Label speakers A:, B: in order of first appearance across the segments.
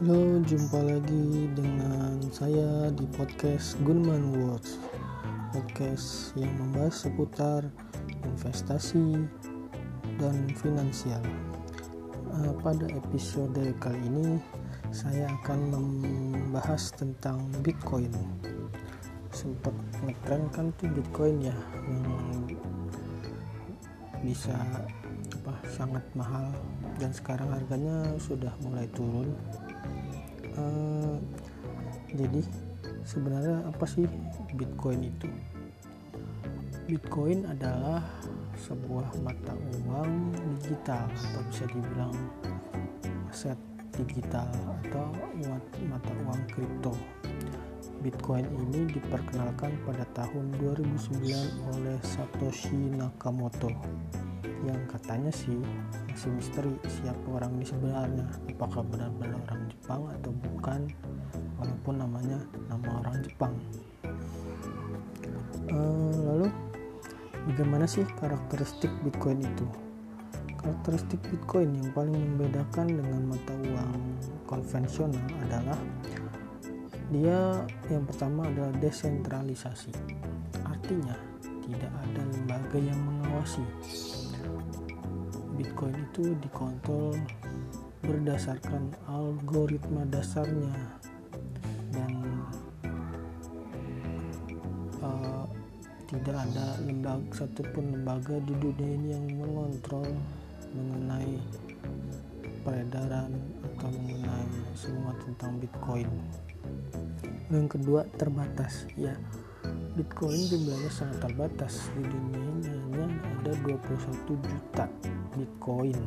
A: Halo, jumpa lagi dengan saya di podcast Gunman Words. Podcast yang membahas seputar investasi dan finansial. Uh, Pada episode kali ini saya akan membahas tentang Bitcoin. Sempat ngetren kan tuh Bitcoin ya yang bisa apa sangat mahal dan sekarang harganya sudah mulai turun uh, jadi sebenarnya apa sih Bitcoin itu? Bitcoin adalah sebuah mata uang digital atau bisa dibilang aset digital atau mata uang kripto. Bitcoin ini diperkenalkan pada tahun 2009 oleh Satoshi Nakamoto yang katanya sih masih misteri siapa orang ini sebenarnya apakah benar-benar orang Jepang atau bukan? Walaupun namanya nama orang Jepang. Uh, lalu bagaimana sih karakteristik Bitcoin itu? Karakteristik Bitcoin yang paling membedakan dengan mata uang konvensional adalah dia yang pertama adalah desentralisasi. Artinya tidak ada lembaga yang mengawasi Bitcoin itu dikontrol berdasarkan algoritma dasarnya dan uh, tidak ada lembaga satupun lembaga di dunia ini yang mengontrol mengenai peredaran atau mengenai semua tentang Bitcoin. Yang kedua terbatas ya Bitcoin jumlahnya sangat terbatas di dunia ini hanya ada 21 juta Bitcoin.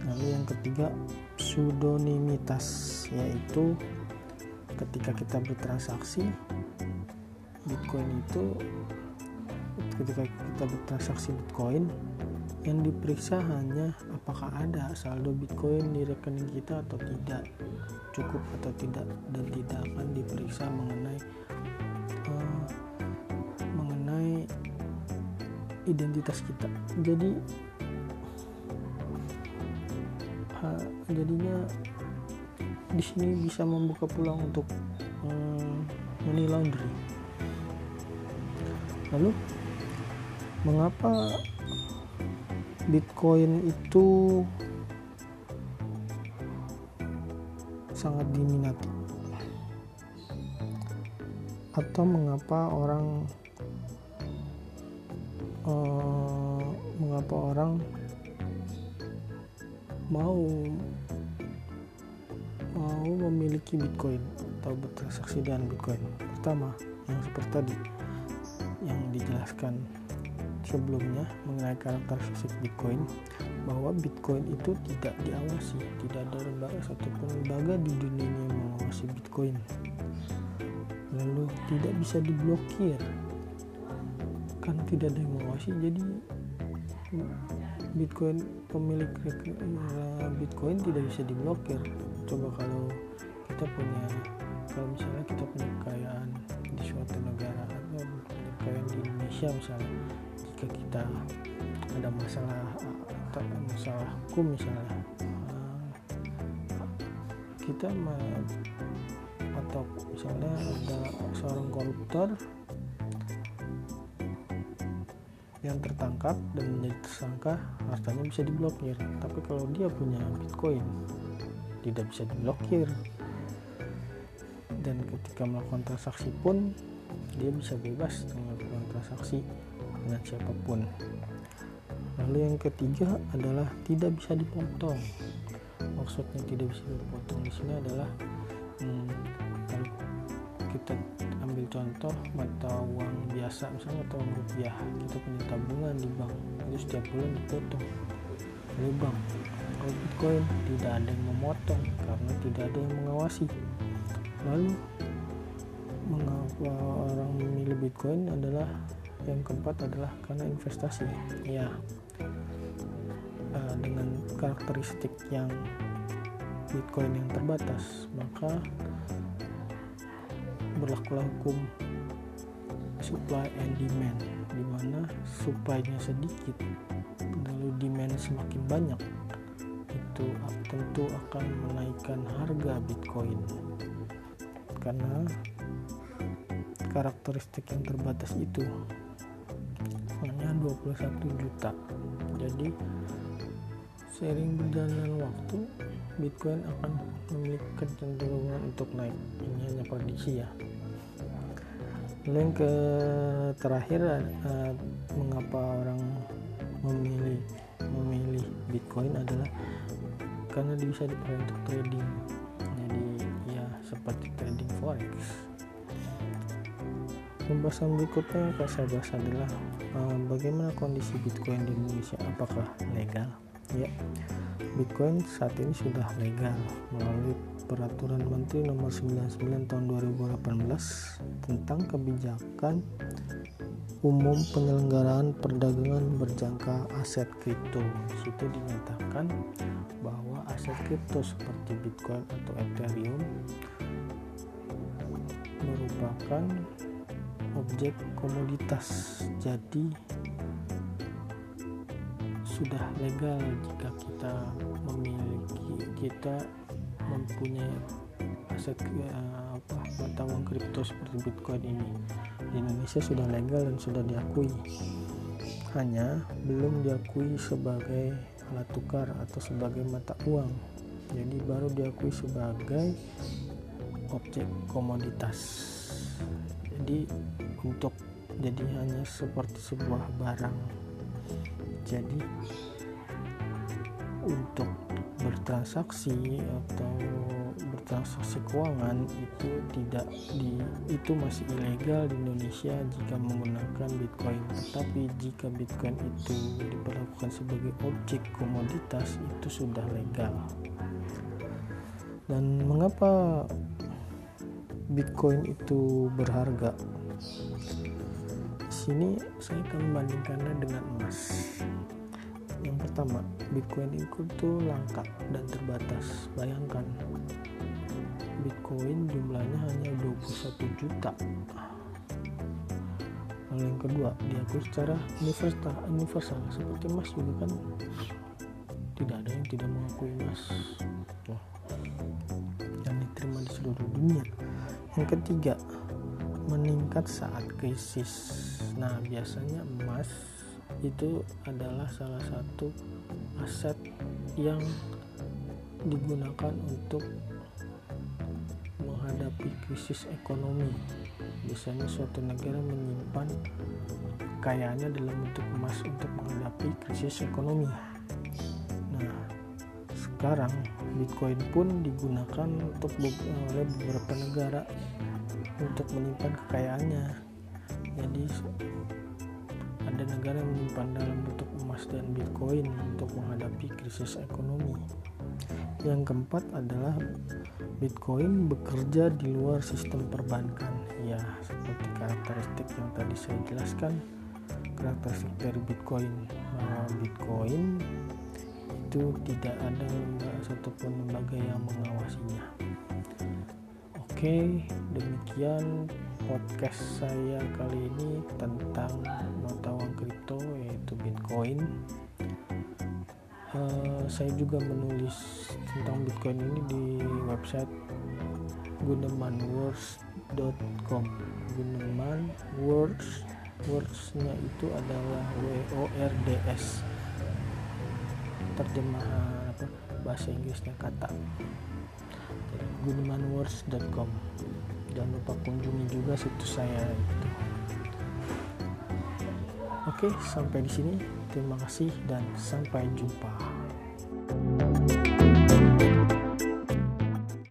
A: Lalu yang ketiga pseudonimitas yaitu ketika kita bertransaksi Bitcoin itu ketika kita bertransaksi Bitcoin yang diperiksa hanya apakah ada saldo Bitcoin di rekening kita atau tidak cukup atau tidak dan tidak akan diperiksa mengenai uh, mengenai identitas kita. Jadi uh, jadinya di sini bisa membuka peluang untuk um, laundry. Lalu mengapa Bitcoin itu sangat diminati atau mengapa orang uh, mengapa orang mau mau memiliki Bitcoin atau bertransaksi dengan Bitcoin pertama yang seperti tadi yang dijelaskan sebelumnya mengenai karakteristik Bitcoin bahwa Bitcoin itu tidak diawasi, tidak ada lembaga satupun lembaga di dunia yang mengawasi Bitcoin. Lalu tidak bisa diblokir, kan tidak ada yang mengawasi. Jadi Bitcoin pemilik Bitcoin tidak bisa diblokir. Coba kalau kita punya, kalau misalnya kita punya kekayaan di suatu negara atau kekayaan di Indonesia misalnya jika kita ada masalah masalah hukum misalnya kita atau misalnya ada seorang koruptor yang tertangkap dan menjadi tersangka hartanya bisa diblokir. Tapi kalau dia punya bitcoin tidak bisa diblokir. Dan ketika melakukan transaksi pun dia bisa bebas melakukan transaksi dengan siapa pun. Lalu yang ketiga adalah tidak bisa dipotong. Maksudnya tidak bisa dipotong di sini adalah hmm, contoh mata uang biasa misalnya mata uang rupiah kita punya tabungan di bank itu setiap bulan dipotong oleh bank. Kalau bitcoin tidak ada yang memotong karena tidak ada yang mengawasi. Lalu mengapa orang memilih bitcoin adalah yang keempat adalah karena investasi. Ya uh, dengan karakteristik yang Bitcoin yang terbatas maka berlakulah hukum. Supply and demand di mana supply-nya sedikit lalu demand semakin banyak itu tentu akan menaikkan harga Bitcoin. Karena karakteristik yang terbatas itu hanya 21 juta. Jadi sering berjalannya waktu Bitcoin akan memiliki kecenderungan untuk naik. Ini hanya prediksi ya yang ke terakhir uh, mengapa orang memilih memilih Bitcoin adalah karena bisa dipakai untuk trading. Jadi ya seperti trading forex. Pembahasan berikutnya yang akan saya bahas adalah uh, bagaimana kondisi Bitcoin di Indonesia? Apakah legal? Ya Bitcoin saat ini sudah legal melalui Peraturan Menteri Nomor 99 Tahun 2018 tentang kebijakan umum penyelenggaraan perdagangan berjangka aset kripto. Situ dinyatakan bahwa aset kripto seperti Bitcoin atau Ethereum merupakan objek komoditas. Jadi sudah legal jika kita memiliki kita mempunyai aset uh, apa mata uang kripto seperti Bitcoin ini. Di Indonesia sudah legal dan sudah diakui. Hanya belum diakui sebagai alat tukar atau sebagai mata uang. Jadi baru diakui sebagai objek komoditas. Jadi untuk jadi hanya seperti sebuah barang jadi untuk bertransaksi atau bertransaksi keuangan itu tidak di itu masih ilegal di Indonesia jika menggunakan Bitcoin. Tetapi jika Bitcoin itu diperlakukan sebagai objek komoditas itu sudah legal. Dan mengapa Bitcoin itu berharga sini saya akan membandingkannya dengan emas. Yang pertama Bitcoin itu tuh langka dan terbatas. Bayangkan Bitcoin jumlahnya hanya 21 juta. Lalu yang kedua diakui secara universal, universal. Seperti emas juga kan tidak ada yang tidak mengakui emas. Dan diterima di seluruh dunia. Yang ketiga meningkat saat krisis Nah, biasanya emas itu adalah salah satu aset yang digunakan untuk menghadapi krisis ekonomi. Biasanya suatu negara menyimpan kekayaannya dalam bentuk emas untuk menghadapi krisis ekonomi. Nah, sekarang Bitcoin pun digunakan untuk oleh beberapa negara untuk menyimpan kekayaannya. Jadi ada negara yang menyimpan dalam bentuk emas dan bitcoin untuk menghadapi krisis ekonomi. Yang keempat adalah bitcoin bekerja di luar sistem perbankan. Ya seperti karakteristik yang tadi saya jelaskan karakteristik dari bitcoin. Bahwa bitcoin itu tidak ada lembaga satupun lembaga yang mengawasinya oke demikian podcast saya kali ini tentang mata uang kripto yaitu Bitcoin. Uh, saya juga menulis tentang Bitcoin ini di website gunemanwords.com. Guneman words wordsnya itu adalah W O R D S terjemahan apa bahasa Inggrisnya kata gunemanwords.com jangan lupa kunjungi juga situs saya itu. Oke sampai di sini. Terima kasih dan sampai jumpa